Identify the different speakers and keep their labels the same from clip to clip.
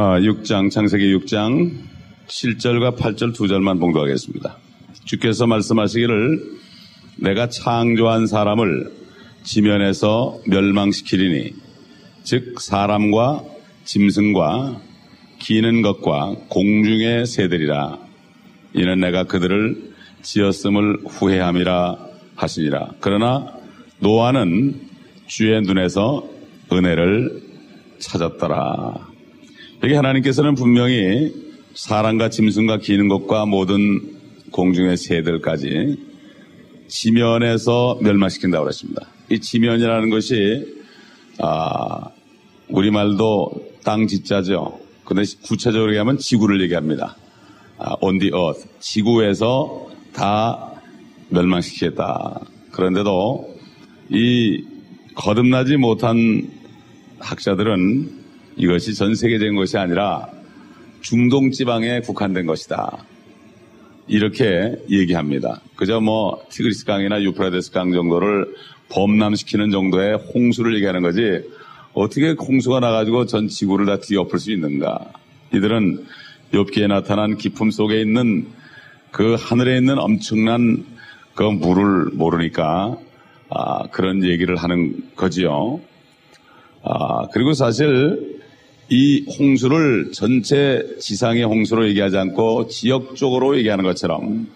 Speaker 1: 아, 6장, 창세기 6장 7절과 8절 두 절만 봉독하겠습니다. 주께서 말씀하시기를 내가 창조한 사람을 지면에서 멸망시키리니 즉 사람과 짐승과 기는 것과 공중의 새들이라 이는 내가 그들을 지었음을 후회함이라 하시니라. 그러나 노아는 주의 눈에서 은혜를 찾았더라. 여기 하나님께서는 분명히 사람과 짐승과 기는 것과 모든 공중의 새들까지 지면에서 멸망시킨다고 그랬습니다. 이 지면이라는 것이 아, 우리말도 땅 지자죠. 근데 구체적으로 얘기하면 지구를 얘기합니다. 아, on the earth. 지구에서 다 멸망시키겠다. 그런데도 이 거듭나지 못한 학자들은 이것이 전 세계적인 것이 아니라 중동 지방에 국한된 것이다. 이렇게 얘기합니다. 그저 뭐 티그리스 강이나 유프라데스 강 정도를 범람시키는 정도의 홍수를 얘기하는 거지 어떻게 홍수가 나가지고 전 지구를 다 뒤엎을 수 있는가? 이들은 엽기에 나타난 기품 속에 있는 그 하늘에 있는 엄청난 그 물을 모르니까 아, 그런 얘기를 하는 거지요. 아, 그리고 사실 이 홍수를 전체 지상의 홍수로 얘기하지 않고 지역적으로 얘기하는 것처럼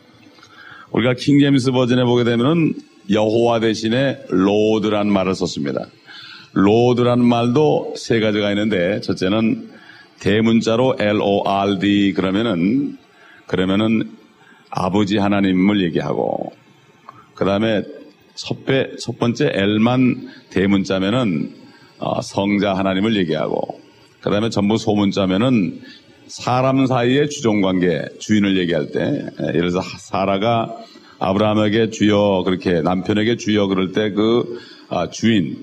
Speaker 1: 우리가 킹제임스 버전에 보게 되면은 여호와 대신에 로드란 말을 썼습니다. 로드란 말도 세 가지가 있는데 첫째는 대문자로 L-O-R-D 그러면은 그러면은 아버지 하나님을 얘기하고 그 다음에 첫, 배, 첫 번째 L만 대문자면은 어, 성자 하나님을 얘기하고 그 다음에 전부 소문자면은 사람 사이의 주종관계 주인을 얘기할 때 예를 들어서 사라가 아브라함에게 주여 그렇게 남편에게 주여 그럴 때그 아, 주인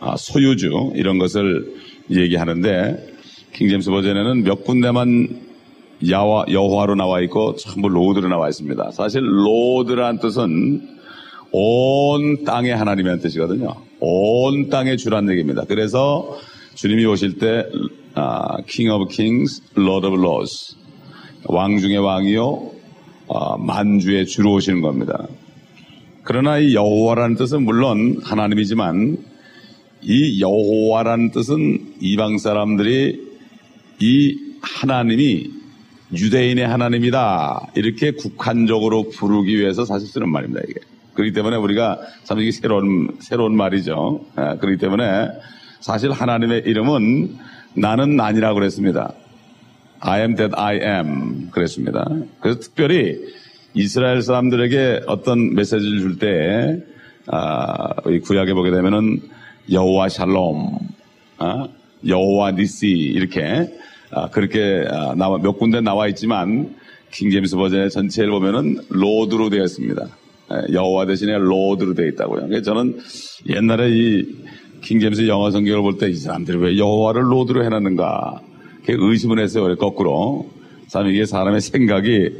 Speaker 1: 아, 소유주 이런 것을 얘기하는데 킹제임스 버전에는 몇 군데만 야와 여호와로 나와 있고 전부 로드로 나와 있습니다. 사실 로드란 뜻은 온 땅의 하나님이라는 뜻이거든요. 온 땅의 주란 얘기입니다. 그래서 주님이 오실 때 아, King of Kings, Lord of Lords 왕 중의 왕이요 아, 만주의 주로 오시는 겁니다. 그러나 이 여호와라는 뜻은 물론 하나님이지만 이 여호와라는 뜻은 이방 사람들이 이 하나님이 유대인의 하나님이다 이렇게 국한적으로 부르기 위해서 사실 쓰는 말입니다 이게. 그렇기 때문에 우리가 참 이게 새로운 새로운 말이죠. 아, 그렇기 때문에 사실 하나님의 이름은 나는 난이라고 그랬습니다. I am that I am 그랬습니다. 그래서 특별히 이스라엘 사람들에게 어떤 메시지를 줄 때, 아, 구약에 보게 되면은 여호와 샬롬, 아, 여호와 니시 이렇게 아, 그렇게 아, 나와 몇 군데 나와 있지만 킹제임스 버전의 전체를 보면은 Lord로 되어 있습니다. 예, 여호와 대신에 Lord로 되어 있다고요. 저는 옛날에 이 킹제임스 영어 성경을 볼 때 이 사람들이 왜 여호와를 Lord로 해놨는가 의심을 했어요. 거꾸로. 참 이게 사람의 생각이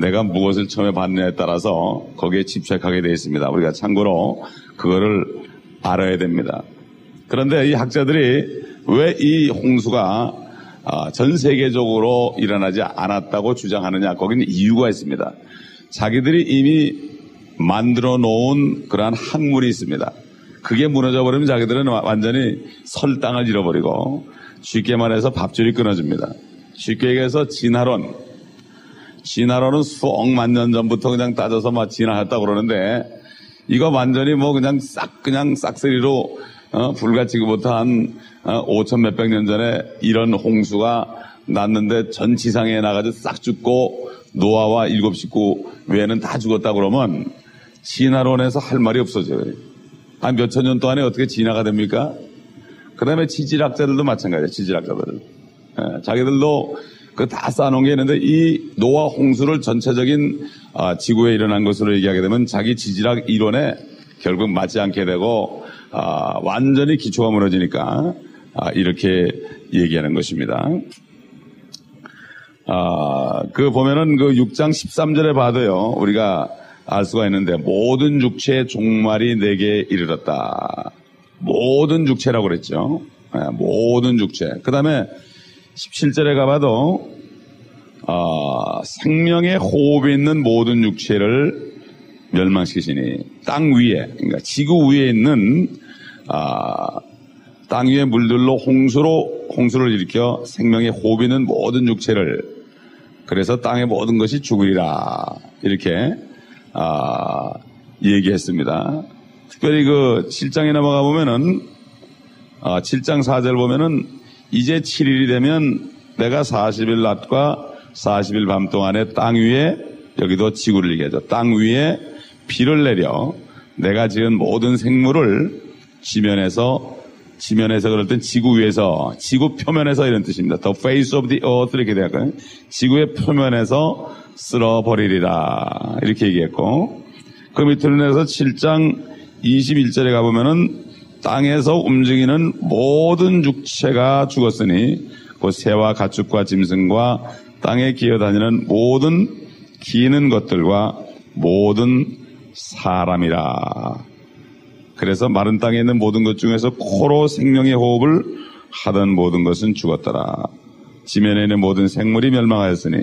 Speaker 1: 내가 무엇을 처음에 봤느냐에 따라서 거기에 집착하게 되어 있습니다. 우리가 참고로 그거를 알아야 됩니다. 그런데 이 학자들이 왜 이 홍수가 아, 전 세계적으로 일어나지 않았다고 주장하느냐? 거기는 이유가 있습니다. 자기들이 이미 만들어 놓은 그러한 학물이 있습니다. 그게 무너져 버리면 자기들은 완전히 설 땅을 잃어버리고 쉽게 말해서 밥줄이 끊어집니다. 쉽게 얘기해서 진화론. 진화론은 수억만 년 전부터 그냥 따져서 막 진화했다고 그러는데 이거 완전히 뭐 그냥 싹 그냥 싹쓸이로 어, 불가지구부터 한 어, 5천 몇백 년 전에 이런 홍수가 났는데 전 지상에 나가서 싹 죽고 노아와 일곱 식구 외에는 다 죽었다 그러면 진화론에서 할 말이 없어져요. 한 몇천 년 동안에 어떻게 진화가 됩니까? 그 다음에 지질학자들도 마찬가지예요. 지질학자들. 예, 자기들도 그다 쌓아놓은 게 있는데 이 노아 홍수를 전체적인 아, 지구에 일어난 것으로 얘기하게 되면 자기 지질학 이론에 결국 맞지 않게 되고 아, 완전히 기초가 무너지니까 아, 이렇게 얘기하는 것입니다. 아, 그 보면은 그 6장 13절에 봐도요, 우리가 알 수가 있는데, 모든 육체의 종말이 내게 이르렀다. 모든 육체라고 그랬죠. 네, 모든 육체. 그 다음에 17절에 가봐도 어, 생명의 호흡에 있는 모든 육체를 멸망시키시니 땅 위에 그러니까 지구 위에 있는 아, 땅 위에 물들로 홍수로 홍수를 일으켜 생명의 호흡 있는 모든 육체를 그래서 땅의 모든 것이 죽으리라 이렇게 아, 얘기했습니다. 특별히 그 7장에 넘어가 보면은 아, 7장 4절 보면은 이제 7일이 되면 내가 40일 낮과 40일 밤 동안에 땅 위에 여기도 지구를 얘기하죠. 땅 위에 비를 내려 내가 지은 모든 생물을 지면에서 지면에서 그럴 땐 지구 위에서 지구 표면에서 이런 뜻입니다. The face of the earth 이렇게 되었거든요. 지구의 표면에서 쓸어버리리라 이렇게 얘기했고 그 밑으로 내서 7장 21절에 가보면은 땅에서 움직이는 모든 육체가 죽었으니 그 새와 가축과 짐승과 땅에 기어다니는 모든 기는 것들과 모든 사람이라. 그래서 마른 땅에 있는 모든 것 중에서 코로 생명의 호흡을 하던 모든 것은 죽었더라. 지면에 있는 모든 생물이 멸망하였으니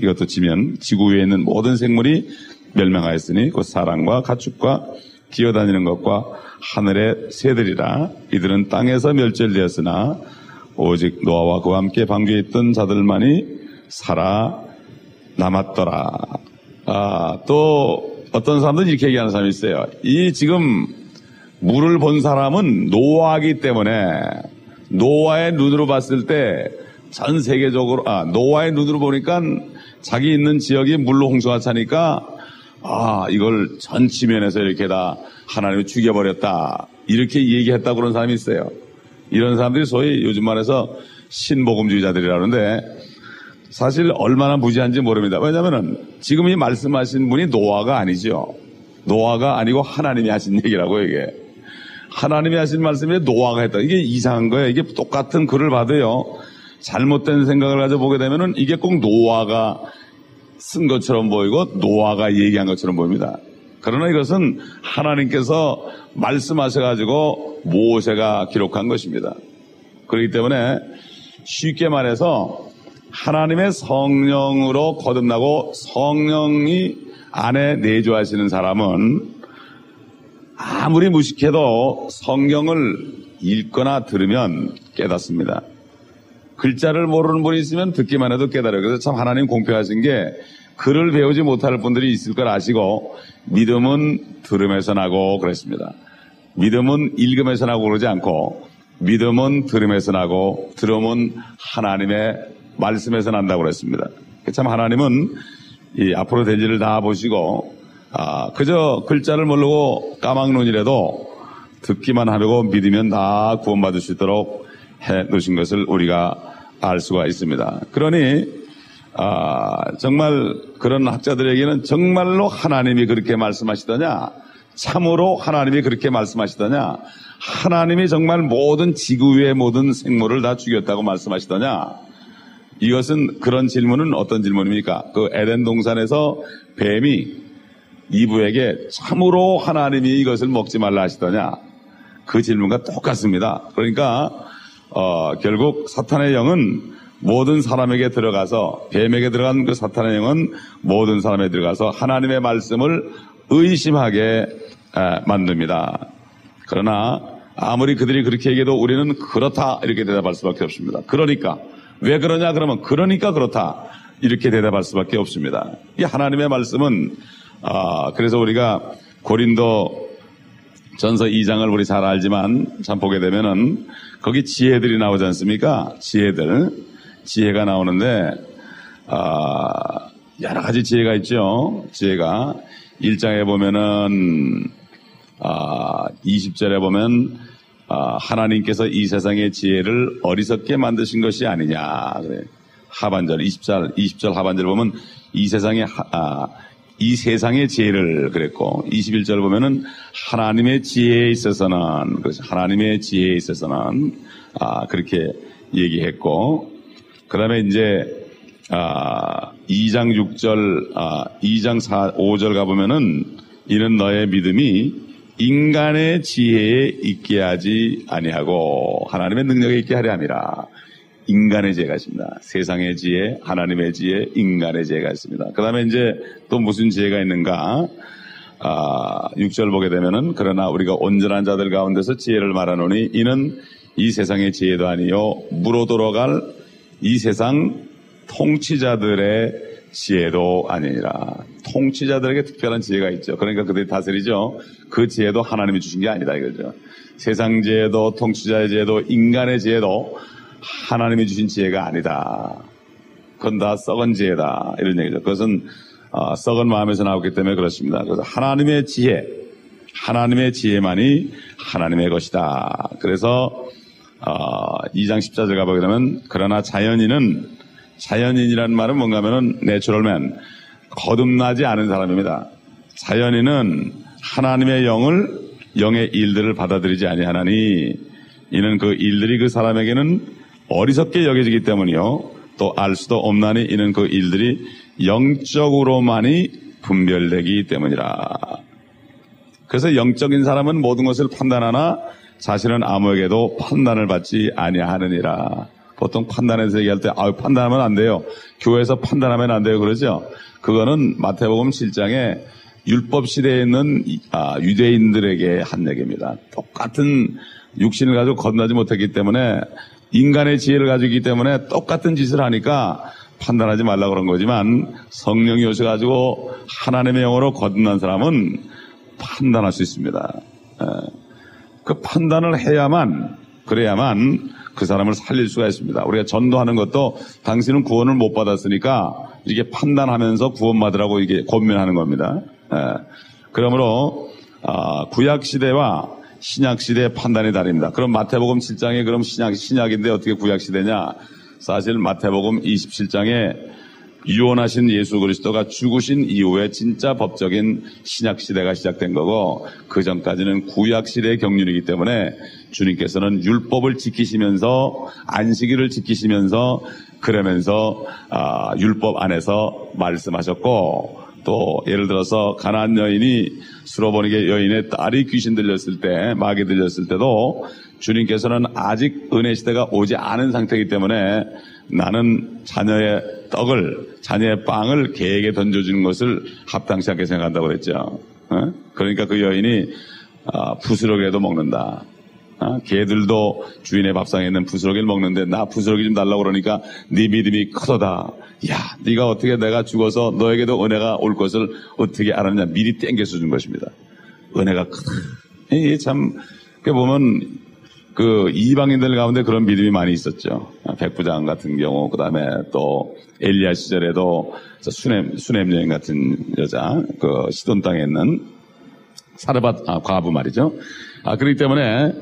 Speaker 1: 이것도 지면 지구 위에 있는 모든 생물이 멸망하였으니 그 사람과 가축과 기어다니는 것과 하늘의 새들이라 이들은 땅에서 멸절되었으나 오직 노아와 그와 함께 방주에 있던 자들만이 살아 남았더라. 아, 또 어떤 사람들은 이렇게 얘기하는 사람이 있어요. 이 지금 물을 본 사람은 노아이기 때문에 노아의 눈으로 봤을 때 전 세계적으로 아 노아의 눈으로 보니까 자기 있는 지역이 물로 홍수가 차니까 아 이걸 전 지면에서 이렇게 다 하나님이 죽여버렸다 이렇게 얘기했다 그런 사람이 있어요. 이런 사람들이 소위 요즘 말해서 신복음주의자들이라는데 사실 얼마나 무지한지 모릅니다. 왜냐하면 지금 이 말씀하신 분이 노아가 아니죠. 노아가 아니고 하나님이 하신 얘기라고 이게. 하나님이 하신 말씀에 노아가 했다. 이게 이상한 거예요. 이게 똑같은 글을 받아요. 잘못된 생각을 가져 보게 되면은 이게 꼭 노아가 쓴 것처럼 보이고 노아가 얘기한 것처럼 보입니다. 그러나 이것은 하나님께서 말씀하셔가지고 모세가 기록한 것입니다. 그렇기 때문에 쉽게 말해서 하나님의 성령으로 거듭나고 성령이 안에 내주하시는 사람은 아무리 무식해도 성경을 읽거나 들으면 깨닫습니다. 글자를 모르는 분이 있으면 듣기만 해도 깨달아요. 그래서 참 하나님 공평하신 게 글을 배우지 못할 분들이 있을 걸 아시고 믿음은 들음에서 나고 그랬습니다. 믿음은 읽음에서 나고 그러지 않고 믿음은 들음에서 나고 들음은 하나님의 말씀에서 난다고 그랬습니다. 참 하나님은 이 앞으로 될 일을 다 보시고 아, 그저 글자를 모르고 까막눈이라도 듣기만 하려고 믿으면 다 구원받을 수 있도록 해 놓으신 것을 우리가 알 수가 있습니다. 그러니 아, 정말 그런 학자들에게는 정말로 하나님이 그렇게 말씀하시더냐? 참으로 하나님이 그렇게 말씀하시더냐? 하나님이 정말 모든 지구 위의 모든 생물을 다 죽였다고 말씀하시더냐? 이것은 그런 질문은 어떤 질문입니까? 그 에덴 동산에서 뱀이 이브에게 참으로 하나님이 이것을 먹지 말라 하시더냐? 그 질문과 똑같습니다. 그러니까 어, 결국 사탄의 영은 모든 사람에게 들어가서 뱀에게 들어간 그 사탄의 영은 모든 사람에게 들어가서 하나님의 말씀을 의심하게 에, 만듭니다. 그러나 아무리 그들이 그렇게 얘기해도 우리는 그렇다 이렇게 대답할 수밖에 없습니다. 그러니까 왜 그러냐 그러면 그러니까 그렇다 이렇게 대답할 수밖에 없습니다. 이 하나님의 말씀은 아, 그래서 우리가 고린도 전서 2장을 우리 잘 알지만 참 보게 되면은 거기 지혜들이 나오지 않습니까? 지혜들. 지혜가 나오는데, 아, 여러 가지 지혜가 있죠. 지혜가. 1장에 보면은, 아, 20절에 보면, 아, 하나님께서 이 세상의 지혜를 어리석게 만드신 것이 아니냐. 그래. 하반절, 20절, 20절 하반절 보면 이 세상의, 하, 아, 이 세상의 지혜를 그랬고 21절 보면은 하나님의 지혜에 있어서는 그렇죠. 하나님의 지혜에 있어서는 아 그렇게 얘기했고 그다음에 이제 아 2장 6절 아 2장 4 5절 가 보면은 이는 너의 믿음이 인간의 지혜에 있게 하지 아니하고 하나님의 능력에 있게 하려 함이라 인간의 지혜가 있습니다. 세상의 지혜, 하나님의 지혜, 인간의 지혜가 있습니다. 그 다음에 이제 또 무슨 지혜가 있는가? 아, 6절 보게 되면은 그러나 우리가 온전한 자들 가운데서 지혜를 말하노니 이는 이 세상의 지혜도 아니요 무로 돌아갈 이 세상 통치자들의 지혜도 아니니라. 통치자들에게 특별한 지혜가 있죠. 그러니까 그들이 다스리죠. 그 지혜도 하나님이 주신 게 아니다 이거죠. 세상 지혜도 통치자의 지혜도 인간의 지혜도 하나님이 주신 지혜가 아니다. 그건 다 썩은 지혜다. 이런 얘기죠. 그것은 어, 썩은 마음에서 나오기 때문에 그렇습니다. 그래서 하나님의 지혜, 하나님의 지혜만이 하나님의 것이다. 그래서 어, 2장 14절 가보게 되면 그러나 자연인은 자연인이라는 말은 뭔가 하면은 내추럴맨 거듭나지 않은 사람입니다. 자연인은 하나님의 영을 영의 일들을 받아들이지 아니하나니 이는 그 일들이 그 사람에게는 어리석게 여겨지기 때문이요 또 알 수도 없나니 이는 그 일들이 영적으로만이 분별되기 때문이라. 그래서 영적인 사람은 모든 것을 판단하나 자신은 아무에게도 판단을 받지 아니하느니라. 보통 판단해서 얘기할 때, 아, 판단하면 안 돼요. 교회에서 판단하면 안 돼요. 그러죠? 그거는 마태복음 7장에 율법 시대에 있는 아, 유대인들에게 한 얘기입니다. 똑같은 육신을 가지고 건너지 못했기 때문에 인간의 지혜를 가지고 있기 때문에 똑같은 짓을 하니까 판단하지 말라 그런 거지만 성령이 오셔가지고 하나님의 영으로 거듭난 사람은 판단할 수 있습니다. 예. 그 판단을 해야만 그래야만 그 사람을 살릴 수가 있습니다. 우리가 전도하는 것도 당신은 구원을 못 받았으니까 이게 판단하면서 구원받으라고 이게 권면하는 겁니다. 예. 그러므로 아, 구약 시대와 신약 시대의 판단이 다릅니다. 그럼 마태복음 7장에 그럼 신약 신약인데 어떻게 구약 시대냐? 사실 마태복음 27장에 유언하신 예수 그리스도가 죽으신 이후에 진짜 법적인 신약 시대가 시작된 거고 그 전까지는 구약 시대의 경륜이기 때문에 주님께서는 율법을 지키시면서 안식일을 지키시면서 그러면서 아, 율법 안에서 말씀하셨고 또 예를 들어서 가나안 여인이 수로보니게 여인의 딸이 귀신 들렸을 때 마귀 들렸을 때도 주님께서는 아직 은혜 시대가 오지 않은 상태이기 때문에 나는 자녀의 떡을 자녀의 빵을 개에게 던져주는 것을 합당치 않게 생각한다고 했죠. 어? 그러니까 그 여인이 아, 부스러기라도 먹는다. 어? 개들도 주인의 밥상에 있는 부스러기를 먹는데 나 부스러기 좀 달라고 그러니까 네 믿음이 크다. 야, 네가 어떻게 내가 죽어서 너에게도 은혜가 올 것을 어떻게 알았냐 미리 땡겨서 준 것입니다. 은혜가 크다. 이게 참, 그 보면 그 이방인들 가운데 그런 믿음이 많이 있었죠. 백부장 같은 경우, 그 다음에 또 엘리야 시절에도 수냄, 수냄 여인 같은 여자, 그 시돈 땅에 있는 사르밧 아, 과부 말이죠. 아, 그렇기 때문에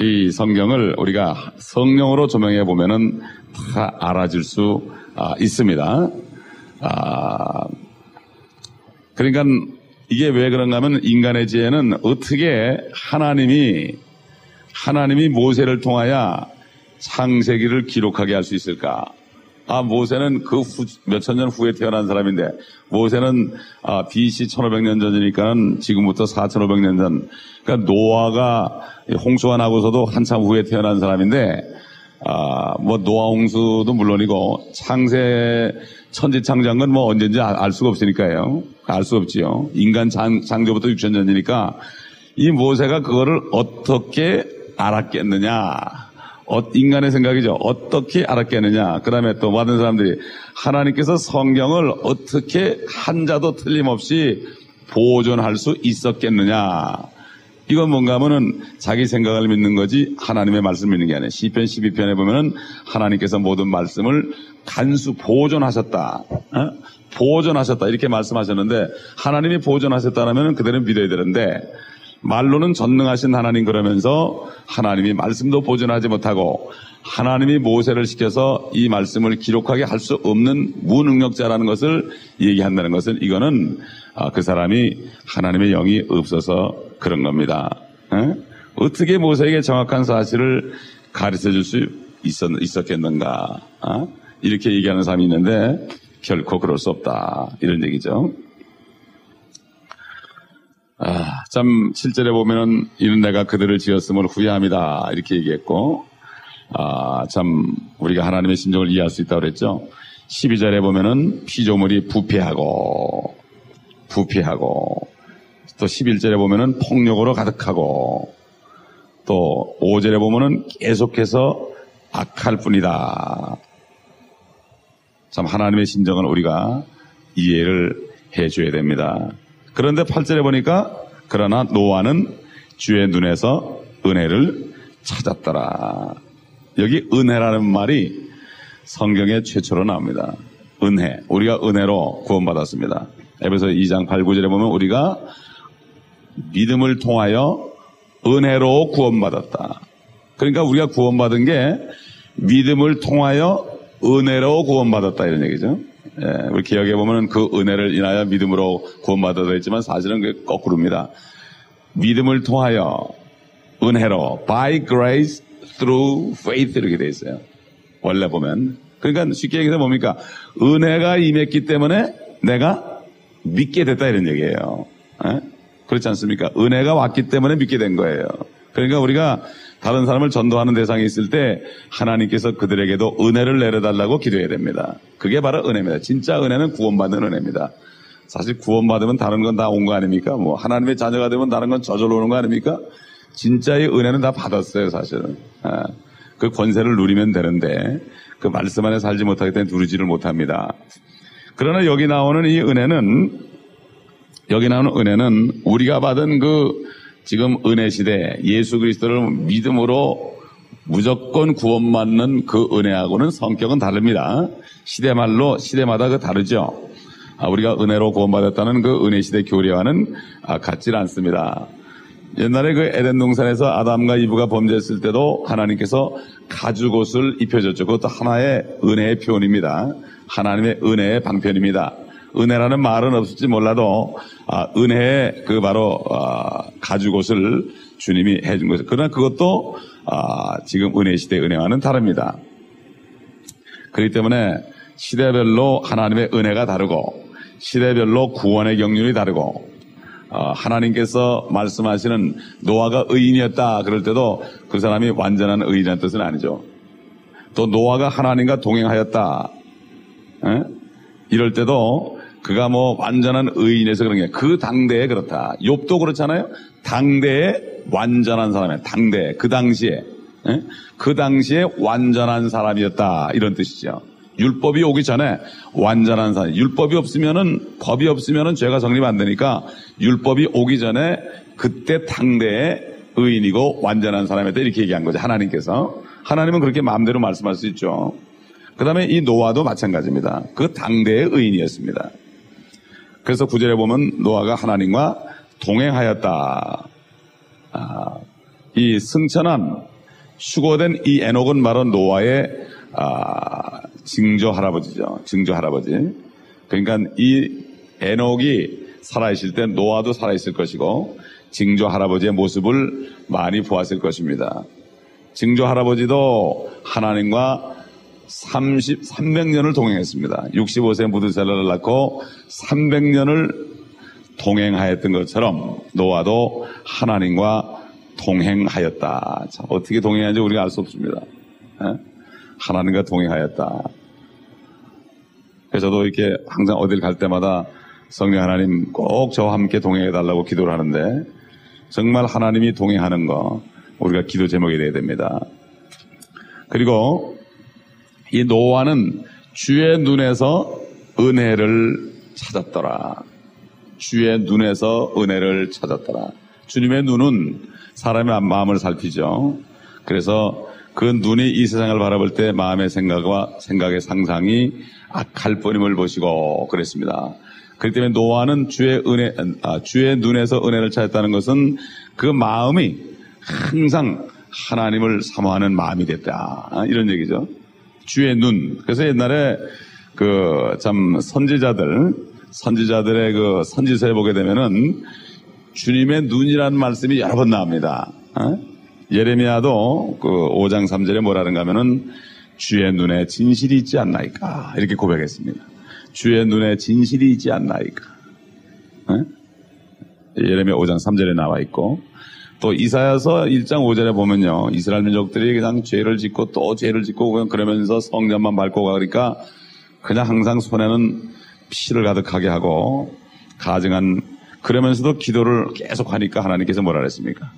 Speaker 1: 이 성경을 우리가 성령으로 조명해 보면은 다 알아질 수 아, 있습니다. 아, 그러니까 이게 왜 그런가 하면 인간의 지혜는 어떻게 하나님이 하나님이 모세를 통하여 창세기를 기록하게 할 수 있을까? 아, 모세는 그 몇천 년 후에 태어난 사람인데, 모세는 아, BC 1500년 전이니까는 지금부터 4500년 전. 그러니까 노아가 홍수가 나고서도 한참 후에 태어난 사람인데, 아, 뭐 노아 홍수도 물론이고 창세 천지창조한 건뭐 언제인지 알 수가 없으니까요. 알 수 없지요. 인간 장, 창조부터 6천 전이니까 이 모세가 그거를 어떻게 알았겠느냐. 어, 인간의 생각이죠. 어떻게 알았겠느냐. 그 다음에 또 많은 사람들이 하나님께서 성경을 어떻게 한자도 틀림없이 보존할 수 있었겠느냐. 이건 뭔가 하면은 자기 생각을 믿는 거지 하나님의 말씀을 믿는 게 아니에요. 시편 12편에 보면은 하나님께서 모든 말씀을 간수 보존하셨다. 어? 보존하셨다. 이렇게 말씀하셨는데 하나님이 보존하셨다면 그대로 믿어야 되는데 말로는 전능하신 하나님 그러면서 하나님이 말씀도 보존하지 못하고 하나님이 모세를 시켜서 이 말씀을 기록하게 할 수 없는 무능력자라는 것을 얘기한다는 것은 이거는 아, 그 사람이 하나님의 영이 없어서 그런 겁니다. 에? 어떻게 모세에게 정확한 사실을 가르쳐 줄 수 있었겠는가? 어? 이렇게 얘기하는 사람이 있는데 결코 그럴 수 없다. 이런 얘기죠. 아, 참 7절에 보면은 이는 내가 그들을 지었음을 후회합니다. 이렇게 얘기했고 아, 참 우리가 하나님의 심정을 이해할 수 있다고 그랬죠. 12절에 보면은 피조물이 부패하고 부패하고 또 11절에 보면은 폭력으로 가득하고 또 5절에 보면은 계속해서 악할 뿐이다. 참 하나님의 심정을 우리가 이해를 해줘야 됩니다. 그런데 8절에 보니까 그러나 노아는 주의 눈에서 은혜를 찾았더라. 여기 은혜라는 말이 성경에 최초로 나옵니다. 은혜. 우리가 은혜로 구원받았습니다. 에베소 2장 8, 9절에 보면 우리가 믿음을 통하여 은혜로 구원받았다. 그러니까 우리가 구원받은 게 믿음을 통하여 은혜로 구원받았다 이런 얘기죠. 예, 우리 기억해 보면 그 은혜를 인하여 믿음으로 구원받았다 했지만 사실은 그 거꾸로입니다. 믿음을 통하여 은혜로 by grace through faith 이렇게 돼 있어요. 원래 보면 그러니까 쉽게 얘기해서 뭡니까 은혜가 임했기 때문에 내가 믿게 됐다 이런 얘기예요. 예? 그렇지 않습니까? 은혜가 왔기 때문에 믿게 된 거예요. 그러니까 우리가 다른 사람을 전도하는 대상이 있을 때 하나님께서 그들에게도 은혜를 내려달라고 기도해야 됩니다. 그게 바로 은혜입니다. 진짜 은혜는 구원받는 은혜입니다. 사실 구원받으면 다른 건 다 온 거 아닙니까? 뭐 하나님의 자녀가 되면 다른 건 저절로 오는 거 아닙니까? 진짜의 은혜는 다 받았어요, 사실은. 아, 그 권세를 누리면 되는데 그 말씀 안에 살지 못하기 때문에 누리지를 못합니다. 그러나 여기 나오는 이 은혜는 여기 나오는 은혜는 우리가 받은 그 지금 은혜 시대 예수 그리스도를 믿음으로 무조건 구원받는 그 은혜하고는 성격은 다릅니다. 시대말로 시대마다 그 다르죠. 아, 우리가 은혜로 구원받았다는 그 은혜 시대 교리와는 아, 같질 않습니다. 옛날에 그 에덴 동산에서 아담과 이브가 범죄했을 때도 하나님께서 가죽옷을 입혀줬죠. 그것도 하나의 은혜의 표현입니다. 하나님의 은혜의 방편입니다. 은혜라는 말은 없을지 몰라도 아, 은혜의 그 바로 아, 가죽옷을 주님이 해준 거죠. 그러나 그것도 아, 지금 은혜 시대 은혜와는 다릅니다. 그렇기 때문에 시대별로 하나님의 은혜가 다르고 시대별로 구원의 경륜이 다르고 어, 하나님께서 말씀하시는 노아가 의인이었다 그럴 때도 그 사람이 완전한 의인이라는 뜻은 아니죠. 또 노아가 하나님과 동행하였다. 에? 이럴 때도 그가 뭐 완전한 의인에서 그런 게 그 당대에 그렇다. 욥도 그렇잖아요. 당대에 완전한 사람이야. 당대 그 당시에 에? 그 당시에 완전한 사람이었다 이런 뜻이죠. 율법이 오기 전에 완전한 사람. 율법이 없으면은 법이 없으면은 죄가 성립 안 되니까 율법이 오기 전에 그때 당대에 의인이고 완전한 사람이었다 이렇게 얘기한 거죠. 하나님께서 하나님은 그렇게 마음대로 말씀할 수 있죠. 그 다음에 이 노아도 마찬가지입니다. 그 당대의 의인이었습니다. 그래서 구절에 보면 노아가 하나님과 동행하였다. 아, 이 승천한 수고된 이 에녹은 바로 노아의 아, 증조 할아버지죠. 증조 할아버지. 그러니까 이 에녹이 살아있을 때 노아도 살아있을 것이고 증조 할아버지의 모습을 많이 보았을 것입니다. 증조 할아버지도 하나님과 30, 300년을 동행했습니다. 65세 무드셀라를 낳고 300년을 동행하였던 것처럼 노아도 하나님과 동행하였다. 참 어떻게 동행하는지 우리가 알 수 없습니다. 에? 하나님과 동행하였다. 그래서 저도 이렇게 항상 어딜 갈 때마다 성령 하나님 꼭 저와 함께 동행해 달라고 기도를 하는데 정말 하나님이 동행하는 거 우리가 기도 제목이 되어야 됩니다. 그리고 이 노아는 주의 눈에서 은혜를 찾았더라. 주의 눈에서 은혜를 찾았더라. 주님의 눈은 사람의 마음을 살피죠. 그래서 그 눈이 이 세상을 바라볼 때 마음의 생각과 생각의 상상이 악할 뿐임을 보시고 그랬습니다. 그렇기 때문에 노아는 주의 은혜, 아, 주의 눈에서 은혜를 찾았다는 것은 그 마음이 항상 하나님을 사모하는 마음이 됐다. 아, 이런 얘기죠. 주의 눈. 그래서 옛날에 그 참 선지자들, 선지자들의 그 선지서에 보게 되면은 주님의 눈이라는 말씀이 여러 번 나옵니다. 어? 예레미야도 그 5장 3절에 뭐라는가 하면은 주의 눈에 진실이 있지 않나이까 이렇게 고백했습니다. 주의 눈에 진실이 있지 않나이까. 어? 예레미야 5장 3절에 나와 있고 또 이사야서 1장 5절에 보면요. 이스라엘 민족들이 그냥 죄를 짓고 또 죄를 짓고 그냥 그러면서 성전만 밟고 가니까 그냥 항상 손에는 피를 가득하게 하고 가증한 그러면서도 기도를 계속 하니까 하나님께서 뭐라 그랬습니까?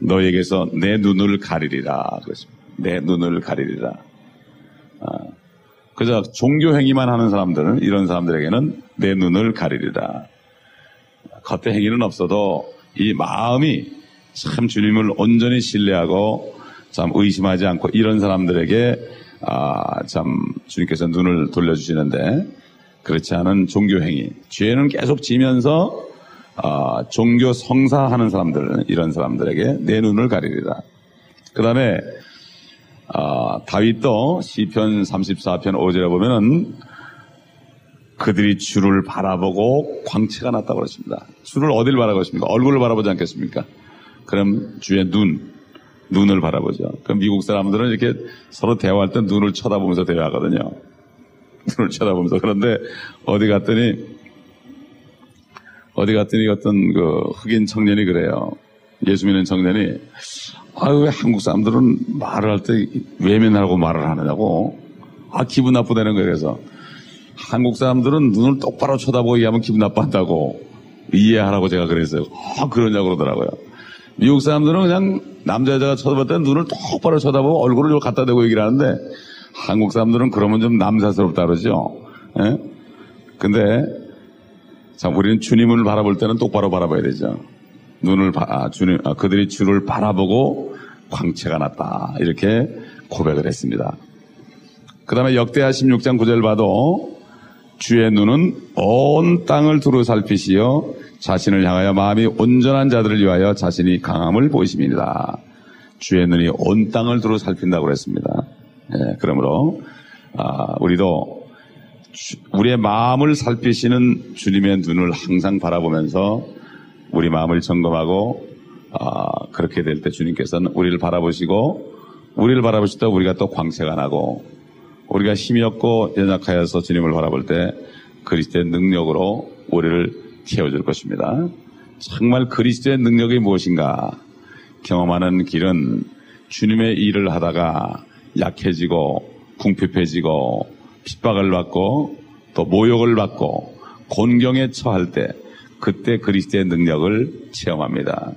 Speaker 1: 너에게서 내 눈을 가리리라. 그랬습니다. 내 눈을 가리리라. 아, 그저 종교 행위만 하는 사람들은 이런 사람들에게는 내 눈을 가리리라. 겉에 행위는 없어도 이 마음이 참 주님을 온전히 신뢰하고 참 의심하지 않고 이런 사람들에게 아, 참 주님께서 눈을 돌려주시는데 그렇지 않은 종교 행위, 죄는 계속 지면서 아, 종교 성사하는 사람들 이런 사람들에게 내 눈을 가리리라. 그 다음에 아, 다윗도 시편 34편 5절에 보면은 그들이 주를 바라보고 광채가 났다고 그랬습니다. 주를 어딜 바라보고 있습니까? 얼굴을 바라보지 않겠습니까? 그럼 주의 눈, 눈을 바라보죠. 그럼 미국 사람들은 이렇게 서로 대화할 때 눈을 쳐다보면서 대화하거든요. 눈을 쳐다보면서. 그런데 어디 갔더니, 어디 갔더니 어떤 그 흑인 청년이 그래요. 예수 믿는 청년이, 아유, 왜 한국 사람들은 말을 할 때 외면하고 말을 하느냐고. 아, 기분 나쁘다는 거예요. 그래서. 한국 사람들은 눈을 똑바로 쳐다보고 얘기하면 기분 나빠한다고 이해하라고 제가 그랬어요. 아, 그러냐고 그러더라고요. 미국 사람들은 그냥 남자 여자가 쳐다볼 때 눈을 똑바로 쳐다보고 얼굴을 갖다 대고 얘기를 하는데 한국 사람들은 그러면 좀 남사스럽다 그러죠. 예? 근데 참 우리는 주님을 바라볼 때는 똑바로 바라봐야 되죠. 눈을 바, 아, 주님, 아, 그들이 주를 바라보고 광채가 났다. 이렇게 고백을 했습니다. 그 다음에 역대하 16장 9절 봐도 주의 눈은 온 땅을 두루 살피시어 자신을 향하여 마음이 온전한 자들을 위하여 자신이 강함을 보이심이니다. 주의 눈이 온 땅을 두루 살핀다고 그랬습니다. 예, 그러므로 아, 우리도 주, 우리의 마음을 살피시는 주님의 눈을 항상 바라보면서 우리 마음을 점검하고 아, 그렇게 될 때 주님께서는 우리를 바라보시고 우리를 바라보실 때 우리가 또 광채가 나고 우리가 힘이 없고 연약하여서 주님을 바라볼 때 그리스도의 능력으로 우리를 채워줄 것입니다. 정말 그리스도의 능력이 무엇인가 경험하는 길은 주님의 일을 하다가 약해지고 궁핍해지고 핍박을 받고 또 모욕을 받고 곤경에 처할 때 그때 그리스도의 능력을 체험합니다.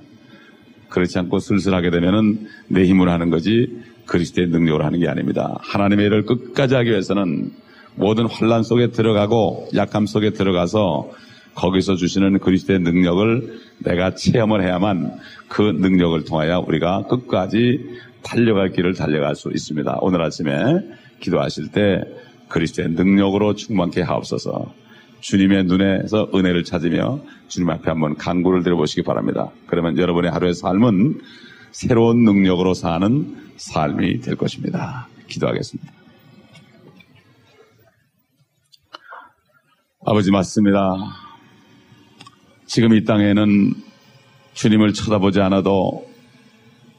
Speaker 1: 그렇지 않고 슬슬하게 되면은 내 힘으로 하는 거지 그리스도의 능력으로 하는 게 아닙니다. 하나님의 일을 끝까지 하기 위해서는 모든 환란 속에 들어가고 약함 속에 들어가서 거기서 주시는 그리스도의 능력을 내가 체험을 해야만 그 능력을 통하여 우리가 끝까지 달려갈 길을 달려갈 수 있습니다. 오늘 아침에 기도하실 때 그리스도의 능력으로 충만케 하옵소서. 주님의 눈에서 은혜를 찾으며 주님 앞에 한번 간구를 드려보시기 바랍니다. 그러면 여러분의 하루의 삶은 새로운 능력으로 사는 삶이 될 것입니다. 기도하겠습니다. 아버지 맞습니다. 지금 이 땅에는 주님을 쳐다보지 않아도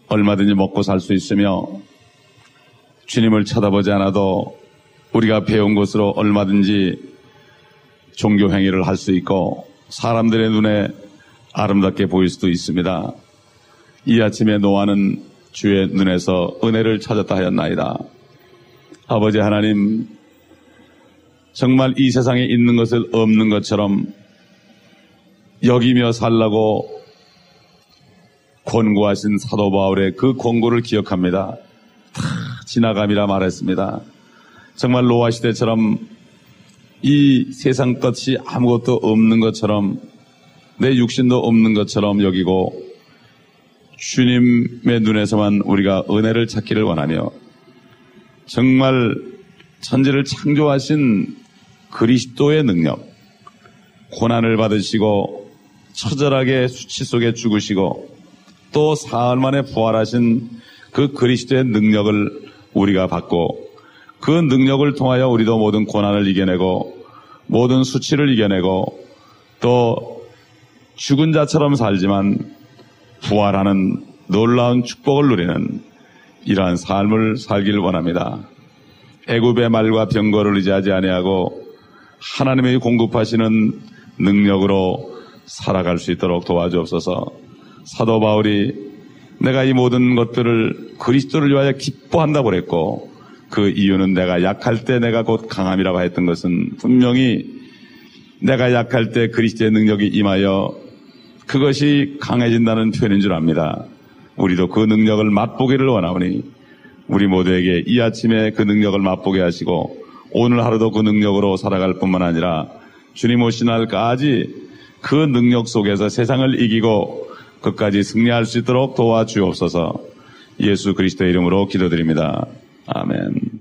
Speaker 1: 얼마든지 먹고 살 수 있으며 주님을 쳐다보지 않아도 우리가 배운 것으로 얼마든지 종교 행위를 할 수 있고 사람들의 눈에 아름답게 보일 수도 있습니다. 이 아침에 노아는 주의 눈에서 은혜를 찾았다 하였나이다. 아버지 하나님, 정말 이 세상에 있는 것을 없는 것처럼 여기며 살라고 권고하신 사도 바울의 그 권고를 기억합니다. 다 지나감이라 말했습니다. 정말 노아 시대처럼 이 세상 것이 아무것도 없는 것처럼 내 육신도 없는 것처럼 여기고 주님의 눈에서만 우리가 은혜를 찾기를 원하며 정말 천지를 창조하신 그리스도의 능력, 고난을 받으시고 처절하게 수치 속에 죽으시고 또 사흘 만에 부활하신 그 그리스도의 능력을 우리가 받고 그 능력을 통하여 우리도 모든 고난을 이겨내고 모든 수치를 이겨내고 또 죽은 자처럼 살지만 부활하는 놀라운 축복을 누리는 이러한 삶을 살기를 원합니다. 애굽의 말과 병거를 의지하지 아니하고 하나님의 공급하시는 능력으로 살아갈 수 있도록 도와주옵소서. 사도 바울이 내가 이 모든 것들을 그리스도를 위하여 기뻐한다고 그랬고 그 이유는 내가 약할 때 내가 곧 강함이라고 했던 것은 분명히 내가 약할 때 그리스도의 능력이 임하여 그것이 강해진다는 표현인 줄 압니다. 우리도 그 능력을 맛보기를 원하오니 우리 모두에게 이 아침에 그 능력을 맛보게 하시고 오늘 하루도 그 능력으로 살아갈 뿐만 아니라 주님 오신 날까지 그 능력 속에서 세상을 이기고 끝까지 승리할 수 있도록 도와주옵소서 예수 그리스도의 이름으로 기도드립니다. 아멘.